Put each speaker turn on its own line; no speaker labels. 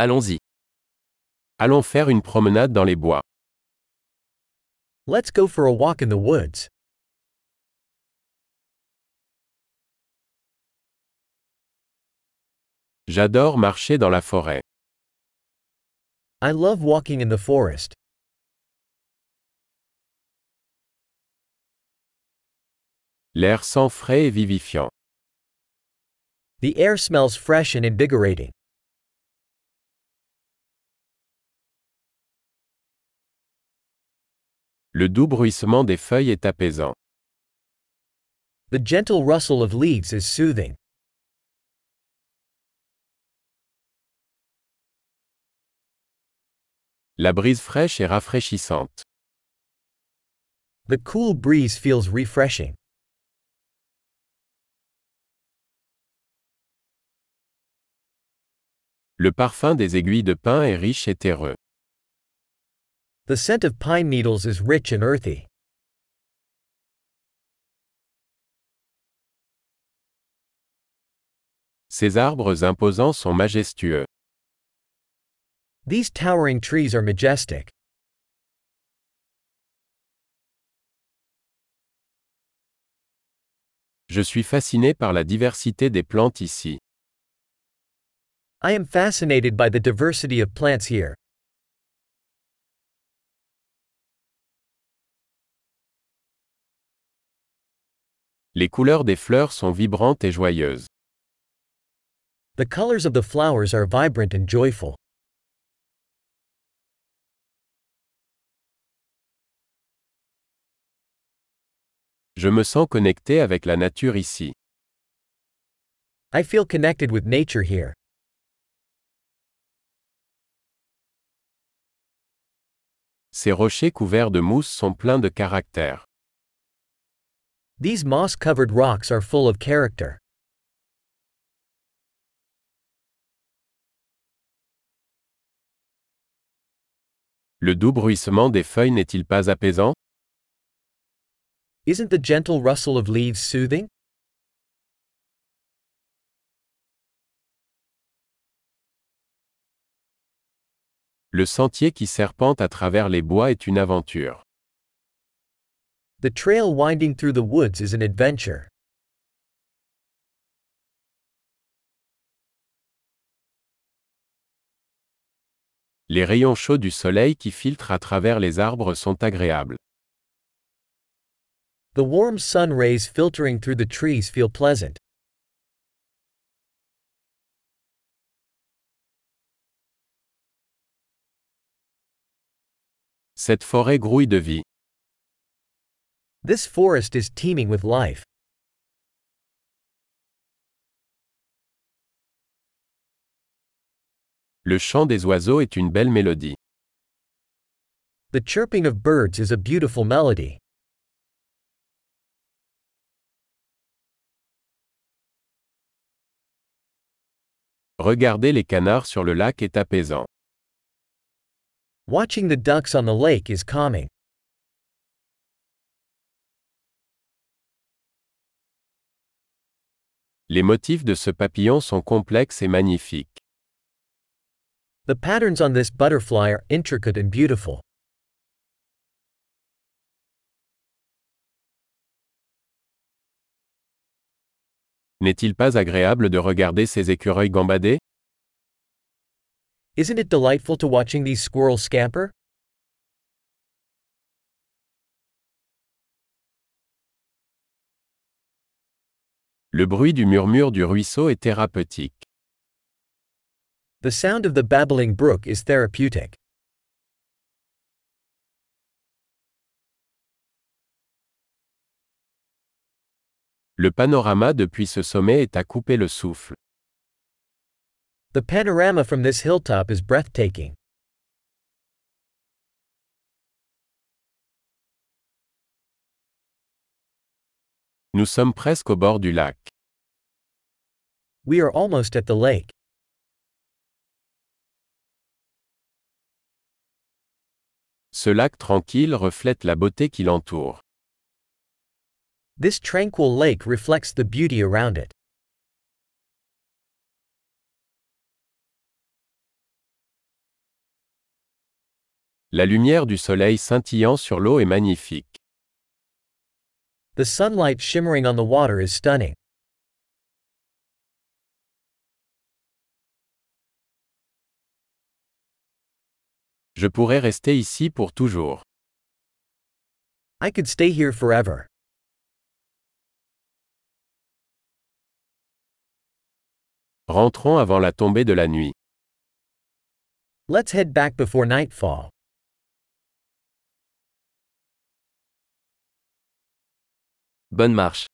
Allons-y.
Allons faire une promenade dans les bois.
Let's go for a walk in the woods.
J'adore marcher dans la forêt.
I love walking in the forest.
L'air sent frais et vivifiant.
The air smells fresh and invigorating.
Le doux bruissement des feuilles est apaisant.
The gentle rustle of leaves is soothing.
La brise fraîche est rafraîchissante.
The cool breeze feels refreshing.
Le parfum des aiguilles de pin est riche et terreux.
The scent of pine needles is rich and earthy.
Ces arbres imposants sont majestueux.
These towering trees are majestic.
Je suis fasciné par la diversité des plantes ici.
I am fascinated by the diversity of plants here.
Les couleurs des fleurs sont vibrantes et joyeuses.
The colors of the flowers are vibrant and joyful.
Je me sens connecté avec la nature ici.
I feel connected with nature here.
Ces rochers couverts de mousse sont pleins de caractère.
These moss covered rocks are full of character.
Le doux bruissement des feuilles n'est-il pas apaisant?
Isn't the gentle rustle of leaves soothing?
Le sentier qui serpente à travers les bois est une aventure.
The trail winding through the woods is an adventure.
Les rayons chauds du soleil qui filtrent à travers les arbres sont agréables.
The warm sun rays filtering through the trees feel pleasant.
Cette forêt grouille de vie.
This forest is teeming with life.
Le chant des oiseaux est une belle mélodie.
The chirping of birds is a beautiful melody.
Regarder les canards sur le lac est apaisant.
Watching the ducks on the lake is calming.
Les motifs de ce papillon sont complexes et magnifiques.
The patterns on this butterfly are intricate and beautiful.
N'est-il pas agréable de regarder ces écureuils gambader
Isn't it delightful to watching these squirrels scamper?
Le bruit du murmure du ruisseau est thérapeutique.
The sound of the babbling brook is therapeutic.
Le panorama depuis ce sommet est à couper le souffle.
The panorama from this hilltop is breathtaking.
Nous sommes presque au bord du lac.
We are almost at the lake.
Ce lac tranquille reflète la beauté qui l'entoure.
This tranquil lake reflects the beauty around it.
La lumière du soleil scintillant sur l'eau est magnifique.
The sunlight shimmering on the water is stunning.
Je pourrais rester ici pour toujours.
I could stay here forever.
Rentrons avant la tombée de la nuit.
Let's head back before nightfall.
Bonne marche.